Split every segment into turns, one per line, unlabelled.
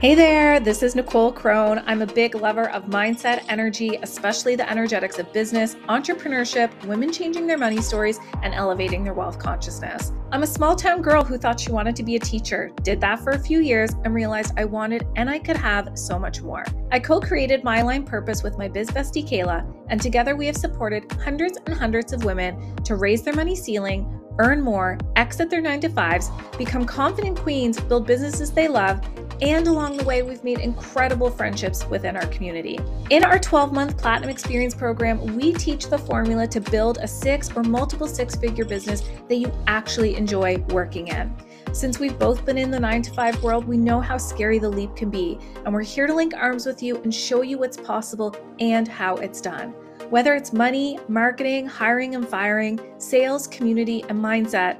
Hey there, this is Nicole Crone. I'm a big lover of mindset, energy, especially the energetics of business, entrepreneurship, women changing their money stories, and elevating their wealth consciousness. I'm a small town girl who thought she wanted to be a teacher, did that for a few years, and realized I wanted and I could have so much more. I co created My Line Purpose with my biz bestie Kayla, and together we have supported hundreds and hundreds of women to raise their money ceiling earn more, exit their nine to fives, become confident queens, build businesses they love, and along the way, we've made incredible friendships within our community. In our 12 month Platinum Experience program, we teach the formula to build a six or multiple six figure business that you actually enjoy working in. Since we've both been in the nine to five world, we know how scary the leap can be, and we're here to link arms with you and show you what's possible and how it's done. Whether it's money, marketing, hiring and firing, sales, community, and mindset,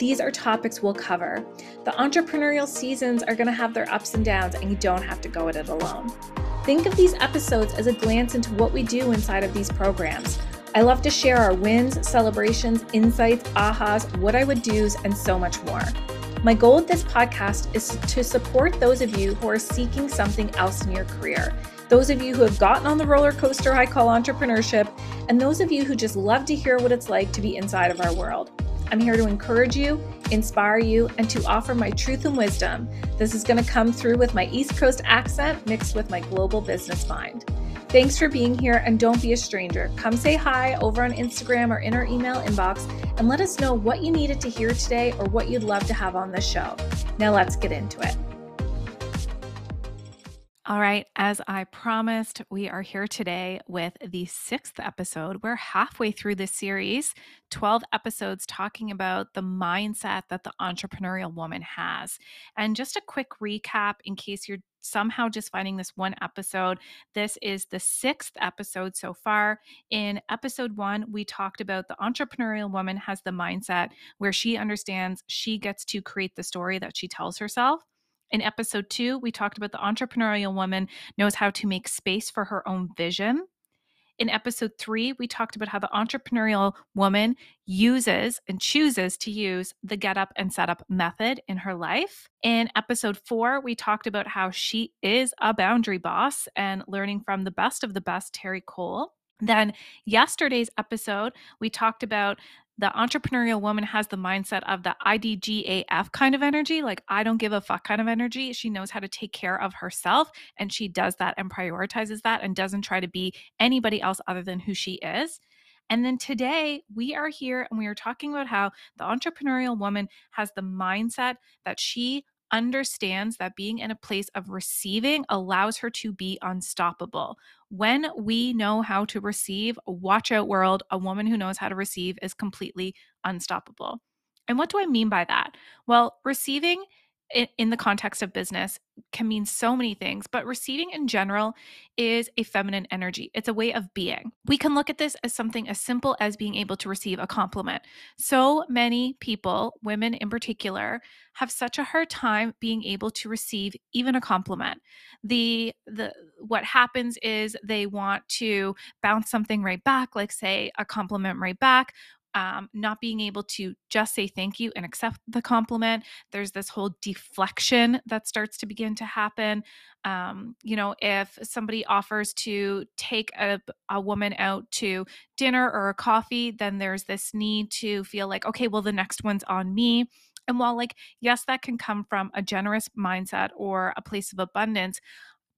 these are topics we'll cover. The entrepreneurial seasons are going to have their ups and downs, and you don't have to go at it alone. Think of these episodes as a glance into what we do inside of these programs. I love to share our wins, celebrations, insights, ahas, what I would do's, and so much more. My goal with this podcast is to support those of you who are seeking something else in your career, those of you who have gotten on the roller coaster I call entrepreneurship, and those of you who just love to hear what it's like to be inside of our world. I'm here to encourage you, inspire you, and to offer my truth and wisdom. This is going to come through with my East Coast accent mixed with my global business mind. Thanks for being here and don't be a stranger. Come say hi over on Instagram or in our email inbox and let us know what you needed to hear today or what you'd love to have on the show. Now let's get into it. All right, as I promised, we are here today with the sixth episode. We're halfway through this series, 12 episodes talking about the mindset that the entrepreneurial woman has. And just a quick recap in case you're somehow just finding this one episode. This is the sixth episode so far. In episode one, we talked about the entrepreneurial woman has the mindset where she understands she gets to create the story that she tells herself. In episode two, we talked about the entrepreneurial woman knows how to make space for her own vision. In episode three, we talked about how the entrepreneurial woman uses and chooses to use the get up and set up method in her life. In episode four, we talked about how she is a boundary boss and learning from the best of the best, Terry Cole. Then, yesterday's episode, we talked about the entrepreneurial woman has the mindset of the IDGAF kind of energy, like I don't give a fuck kind of energy. She knows how to take care of herself and she does that and prioritizes that and doesn't try to be anybody else other than who she is. And then today we are here and we are talking about how the entrepreneurial woman has the mindset that she understands that being in a place of receiving allows her to be unstoppable. When we know how to receive, watch out, world, a woman who knows how to receive is completely unstoppable. And what do I mean by that? Well, receiving in the context of business can mean so many things, but receiving in general is a feminine energy. It's a way of being. We can look at this as something as simple as being able to receive a compliment. So many people, women in particular, have such a hard time being able to receive even a compliment. The the what happens is they want to bounce something right back, like say a compliment right back, um, not being able to just say thank you and accept the compliment. There's this whole deflection that starts to begin to happen. Um, you know, if somebody offers to take a, a woman out to dinner or a coffee, then there's this need to feel like, okay, well, the next one's on me. And while, like, yes, that can come from a generous mindset or a place of abundance,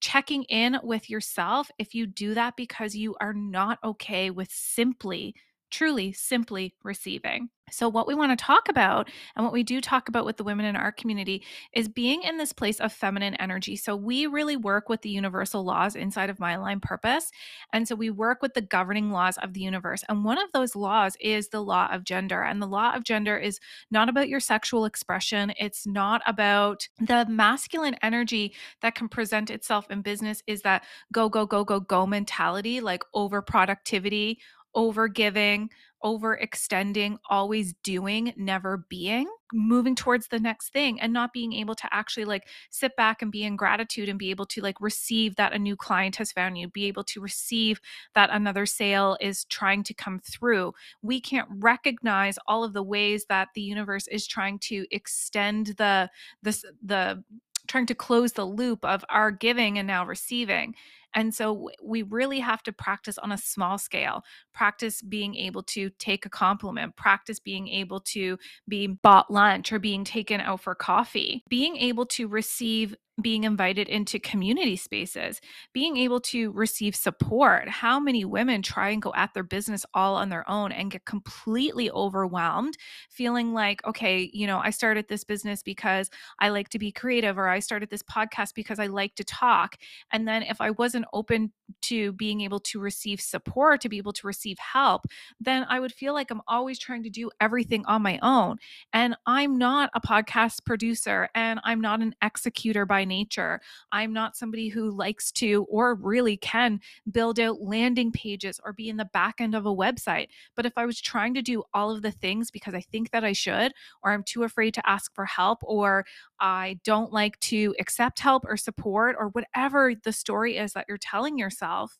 checking in with yourself, if you do that because you are not okay with simply truly simply receiving. So, what we want to talk about, and what we do talk about with the women in our community, is being in this place of feminine energy. So, we really work with the universal laws inside of My Line Purpose. And so, we work with the governing laws of the universe. And one of those laws is the law of gender. And the law of gender is not about your sexual expression, it's not about the masculine energy that can present itself in business, is that go, go, go, go, go mentality, like over productivity over giving, overextending, always doing, never being, moving towards the next thing and not being able to actually like sit back and be in gratitude and be able to like receive that a new client has found you, be able to receive that another sale is trying to come through. We can't recognize all of the ways that the universe is trying to extend the this the trying to close the loop of our giving and now receiving. And so we really have to practice on a small scale, practice being able to take a compliment, practice being able to be bought lunch or being taken out for coffee, being able to receive being invited into community spaces, being able to receive support. How many women try and go at their business all on their own and get completely overwhelmed, feeling like, okay, you know, I started this business because I like to be creative, or I started this podcast because I like to talk. And then if I wasn't open to being able to receive support, to be able to receive help, then I would feel like I'm always trying to do everything on my own. And I'm not a podcast producer and I'm not an executor by nature. I'm not somebody who likes to or really can build out landing pages or be in the back end of a website. But if I was trying to do all of the things because I think that I should, or I'm too afraid to ask for help, or I don't like to accept help or support, or whatever the story is that you're telling yourself,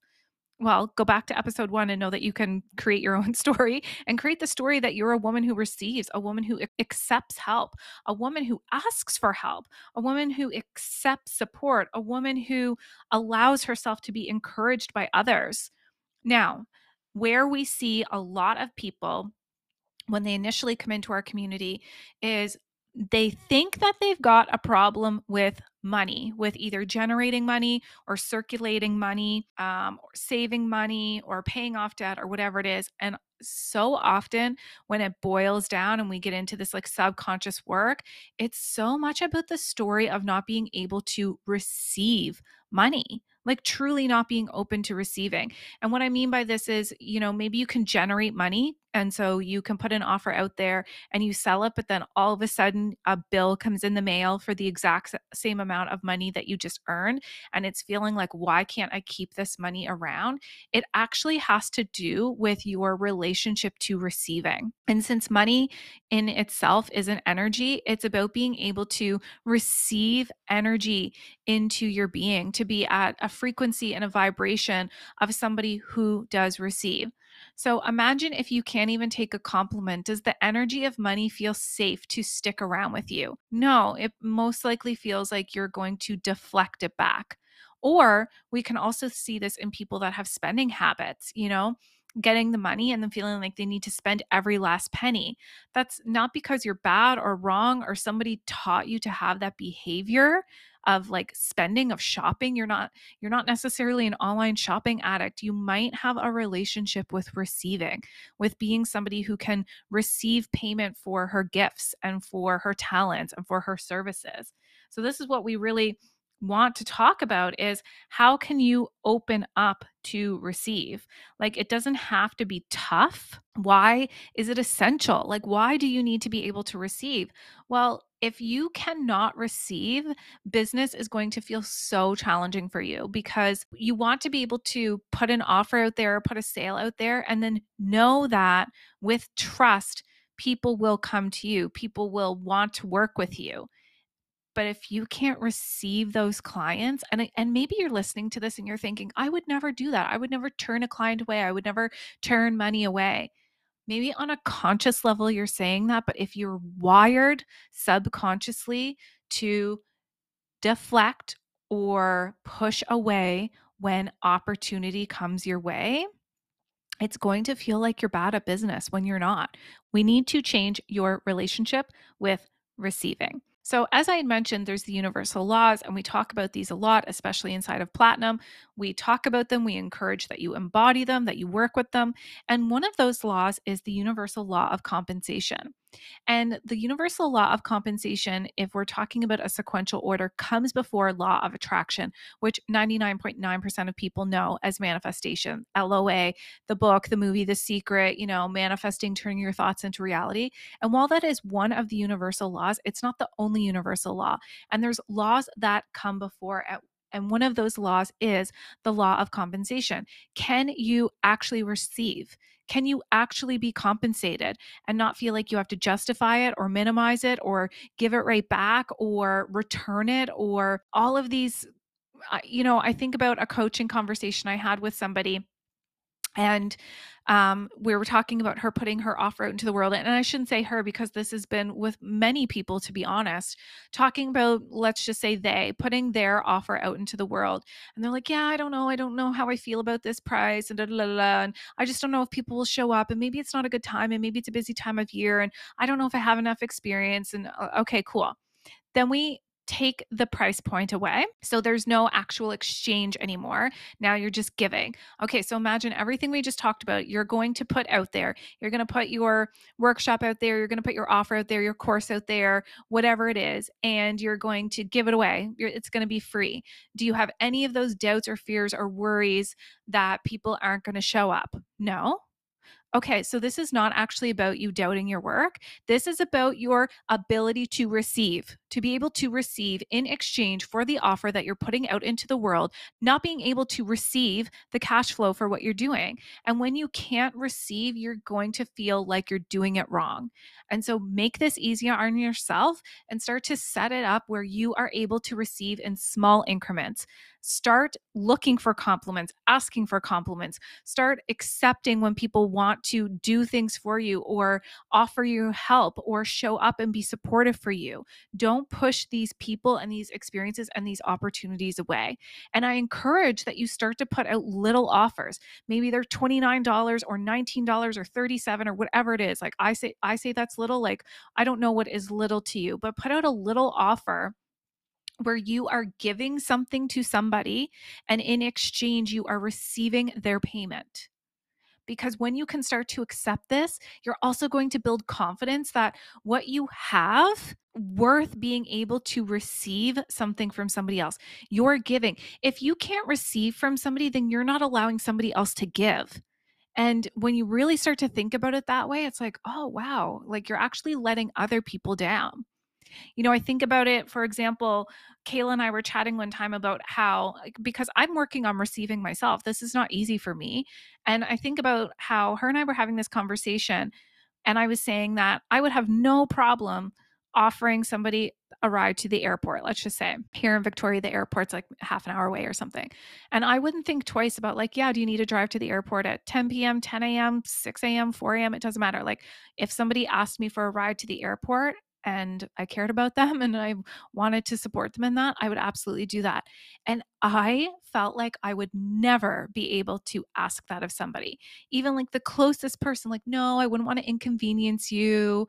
well, go back to episode one and know that you can create your own story and create the story that you're a woman who receives, a woman who accepts help, a woman who asks for help, a woman who accepts support, a woman who allows herself to be encouraged by others. Now, where we see a lot of people when they initially come into our community is they think that they've got a problem with money, with either generating money or circulating money, um, or saving money or paying off debt or whatever it is. And so often when it boils down and we get into this like subconscious work, it's so much about the story of not being able to receive money like truly not being open to receiving. And what I mean by this is, you know, maybe you can generate money. And so you can put an offer out there and you sell it, but then all of a sudden a bill comes in the mail for the exact same amount of money that you just earned. And it's feeling like, why can't I keep this money around? It actually has to do with your relationship to receiving. And since money in itself is an energy, it's about being able to receive energy into your being, to be at a frequency and a vibration of somebody who does receive. So imagine if you can't even take a compliment. Does the energy of money feel safe to stick around with you? No, it most likely feels like you're going to deflect it back. Or we can also see this in people that have spending habits, you know, getting the money and then feeling like they need to spend every last penny. That's not because you're bad or wrong or somebody taught you to have that behavior of like spending of shopping you're not you're not necessarily an online shopping addict you might have a relationship with receiving with being somebody who can receive payment for her gifts and for her talents and for her services so this is what we really want to talk about is how can you open up to receive? Like it doesn't have to be tough. Why is it essential? Like why do you need to be able to receive? Well, if you cannot receive, business is going to feel so challenging for you because you want to be able to put an offer out there, put a sale out there, and then know that with trust, people will come to you. People will want to work with you. But if you can't receive those clients, and and maybe you're listening to this and you're thinking, I would never do that. I would never turn a client away. I would never turn money away. Maybe on a conscious level you're saying that, but if you're wired subconsciously to deflect or push away when opportunity comes your way, it's going to feel like you're bad at business when you're not. We need to change your relationship with receiving. So, as I had mentioned, there's the universal laws, and we talk about these a lot, especially inside of Platinum. We talk about them, we encourage that you embody them, that you work with them. And one of those laws is the universal law of compensation. And the universal law of compensation, if we're talking about a sequential order, comes before law of attraction, which 99.9% of people know as manifestation, LOA, the book, the movie, The Secret, you know, manifesting, turning your thoughts into reality. And while that is one of the universal laws, it's not the only universal law. And there's laws that come before at and one of those laws is the law of compensation. Can you actually receive? Can you actually be compensated and not feel like you have to justify it or minimize it or give it right back or return it or all of these? You know, I think about a coaching conversation I had with somebody and um, we were talking about her putting her offer out into the world and i shouldn't say her because this has been with many people to be honest talking about let's just say they putting their offer out into the world and they're like yeah i don't know i don't know how i feel about this price and, and i just don't know if people will show up and maybe it's not a good time and maybe it's a busy time of year and i don't know if i have enough experience and okay cool. Then we take the price point away. So there's no actual exchange anymore. Now you're just giving. Okay, so imagine everything we just talked about, you're going to put out there. You're going to put your workshop out there, you're going to put your offer out there, your course out there, whatever it is, and you're going to give it away. it's going to be free. Do you have any of those doubts or fears or worries that people aren't going to show up? No, Okay, so this is not actually about you doubting your work. This is about your ability to receive, to be able to receive in exchange for the offer that you're putting out into the world, not being able to receive the cash flow for what you're doing. And when you can't receive, you're going to feel like you're doing it wrong. And so make this easier on yourself and start to set it up where you are able to receive in small increments. Start looking for compliments, asking for compliments. Start accepting when people want to do things for you or offer you help or show up and be supportive for you. Don't push these people and these experiences and these opportunities away. And I encourage that you start to put out little offers. Maybe they're $29 or $19 or 37 or whatever it is. Like I say I say that's little like I don't know what is little to you, but put out a little offer where you are giving something to somebody and in exchange you are receiving their payment. Because when you can start to accept this, you're also going to build confidence that what you have worth being able to receive something from somebody else. You're giving. If you can't receive from somebody, then you're not allowing somebody else to give. And when you really start to think about it that way, it's like, oh, wow, like you're actually letting other people down. You know, I think about it, for example, Kayla and I were chatting one time about how, because I'm working on receiving myself, this is not easy for me. And I think about how her and I were having this conversation, and I was saying that I would have no problem offering somebody a ride to the airport, let's just say here in Victoria, the airport's like half an hour away or something. And I wouldn't think twice about, like, yeah, do you need to drive to the airport at 10 p.m., 10 a.m., 6 a.m., 4 a.m.? It doesn't matter. Like, if somebody asked me for a ride to the airport, and I cared about them and I wanted to support them in that, I would absolutely do that. And I felt like I would never be able to ask that of somebody, even like the closest person, like, no, I wouldn't want to inconvenience you.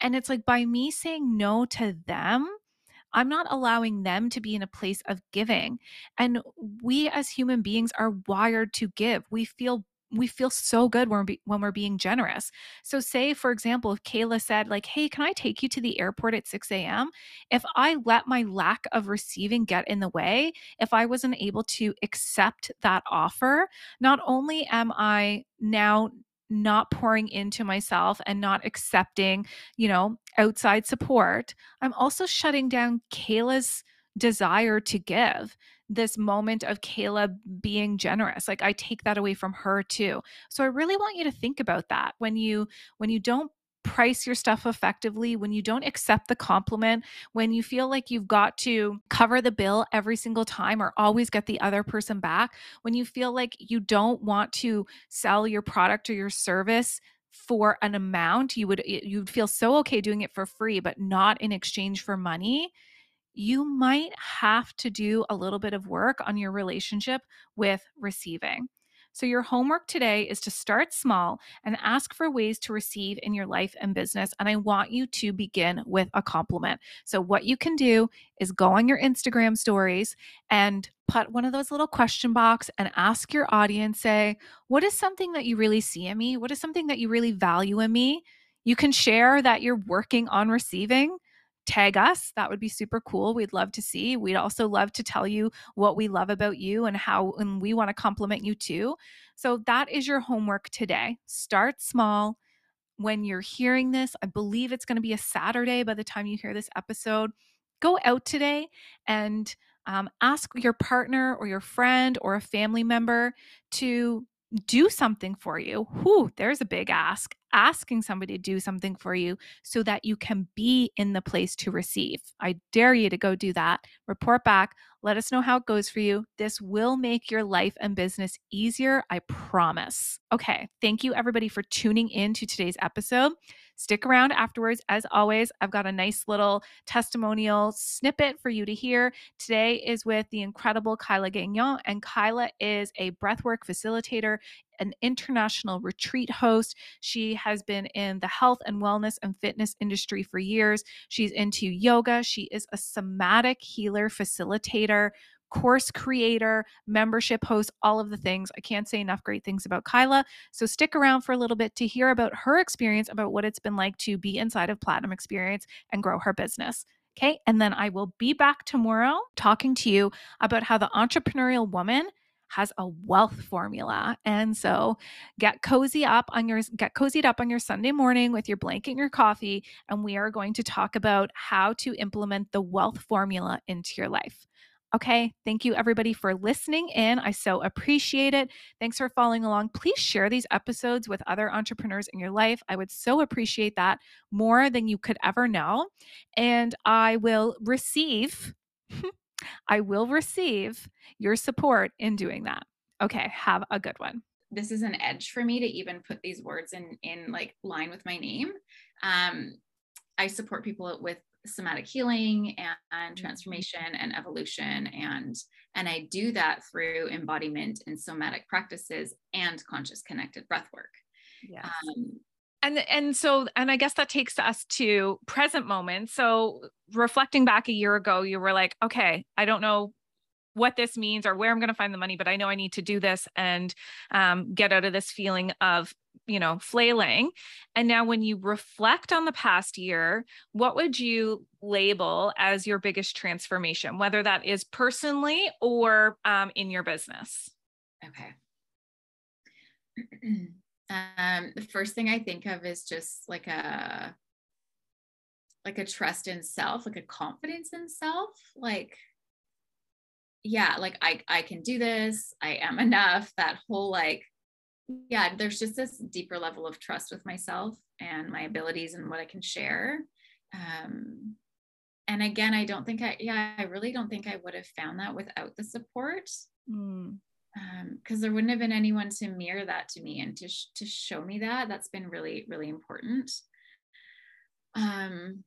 And it's like by me saying no to them, I'm not allowing them to be in a place of giving. And we as human beings are wired to give. We feel we feel so good when we're, be, when we're being generous. So, say, for example, if Kayla said, like, hey, can I take you to the airport at 6 a.m.? If I let my lack of receiving get in the way, if I wasn't able to accept that offer, not only am I now not pouring into myself and not accepting, you know, outside support, I'm also shutting down Kayla's desire to give this moment of Kayla being generous. Like I take that away from her too. So I really want you to think about that when you when you don't price your stuff effectively, when you don't accept the compliment, when you feel like you've got to cover the bill every single time or always get the other person back, when you feel like you don't want to sell your product or your service for an amount, you would you'd feel so okay doing it for free but not in exchange for money you might have to do a little bit of work on your relationship with receiving. So, your homework today is to start small and ask for ways to receive in your life and business. And I want you to begin with a compliment. So, what you can do is go on your Instagram stories and put one of those little question box and ask your audience say, what is something that you really see in me? What is something that you really value in me? You can share that you're working on receiving tag us. That would be super cool. We'd love to see. We'd also love to tell you what we love about you and how and we want to compliment you too. So that is your homework today. Start small. When you're hearing this, I believe it's going to be a Saturday by the time you hear this episode. Go out today and um, ask your partner or your friend or a family member to do something for you. Whew, there's a big ask asking somebody to do something for you so that you can be in the place to receive. I dare you to go do that. Report back. Let us know how it goes for you. This will make your life and business easier. I promise. Okay. Thank you, everybody, for tuning in to today's episode. Stick around afterwards. As always, I've got a nice little testimonial snippet for you to hear. Today is with the incredible Kyla Gagnon, and Kyla is a breathwork facilitator an international retreat host. She has been in the health and wellness and fitness industry for years. She's into yoga. She is a somatic healer facilitator, course creator, membership host, all of the things. I can't say enough great things about Kyla. So stick around for a little bit to hear about her experience, about what it's been like to be inside of Platinum Experience and grow her business. Okay. And then I will be back tomorrow talking to you about how the entrepreneurial woman has a wealth formula. And so get cozy up on your get cozied up on your Sunday morning with your blanket and your coffee and we are going to talk about how to implement the wealth formula into your life. Okay. Thank you, everybody, for listening in. I so appreciate it. Thanks for following along. Please share these episodes with other entrepreneurs in your life. I would so appreciate that more than you could ever know. And I will receive, I will receive your support in doing that. Okay. Have a good one.
This is an edge for me to even put these words in in like line with my name. Um, I support people with somatic healing and, and, mm-hmm. transformation and evolution and and i do that through embodiment and somatic practices and conscious connected breath work
yes. Um, and and so and i guess that takes us to present moment so reflecting back a year ago you were like okay i don't know what this means or where i'm going to find the money but i know i need to do this and um, get out of this feeling of you know, flailing. And now, when you reflect on the past year, what would you label as your biggest transformation, whether that is personally or um, in your business?
Okay. um, the first thing I think of is just like a like a trust in self, like a confidence in self, like yeah, like I I can do this. I am enough. That whole like yeah, there's just this deeper level of trust with myself and my abilities and what I can share. Um, and again, I don't think I, yeah, I really don't think I would have found that without the support. Mm. Because um, there wouldn't have been anyone to mirror that to me and to sh- to show me that. That's been really really important. Um,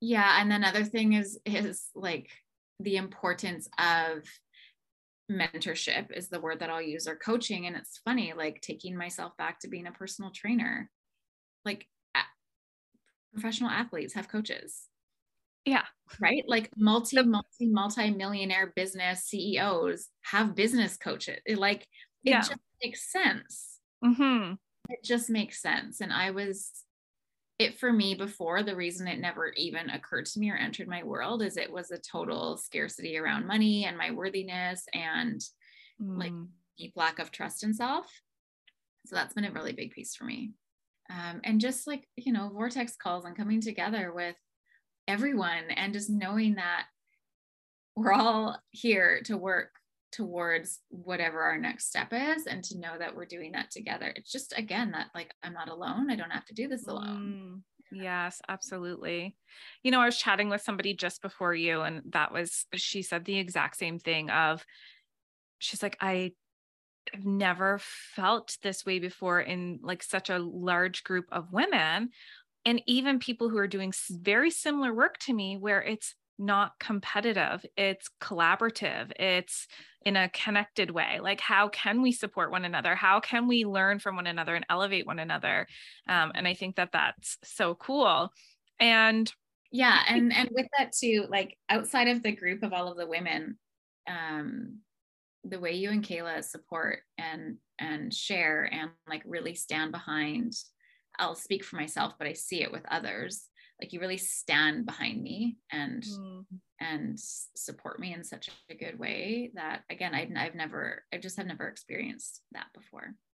yeah, and then other thing is is like the importance of mentorship is the word that I'll use or coaching. And it's funny, like taking myself back to being a personal trainer. Like professional athletes have coaches.
Yeah.
Right. Like multi, multi, multi millionaire business CEOs have business coaches. It like, it yeah. just makes sense. Mm-hmm. It just makes sense. And I was it for me before the reason it never even occurred to me or entered my world is it was a total scarcity around money and my worthiness and mm. like deep lack of trust in self so that's been a really big piece for me um, and just like you know vortex calls and coming together with everyone and just knowing that we're all here to work towards whatever our next step is and to know that we're doing that together. It's just again that like i'm not alone. I don't have to do this alone.
Mm, yes absolutely. You know i was chatting with somebody just before you and that was she said the exact same thing of she's like i have never felt this way before in like such a large group of women and even people who are doing very similar work to me where it's not competitive it's collaborative it's in a connected way. Like how can we support one another? How can we learn from one another and elevate one another? Um, and i think that that's so cool. And
yeah and and with that too like outside of the group of all of the women um the way you and kayla support and and share and like really stand behind i'll speak for myself but i see it with others like you really stand behind me and mm. and support me in such a good way that again I've, I've never i just have never experienced that before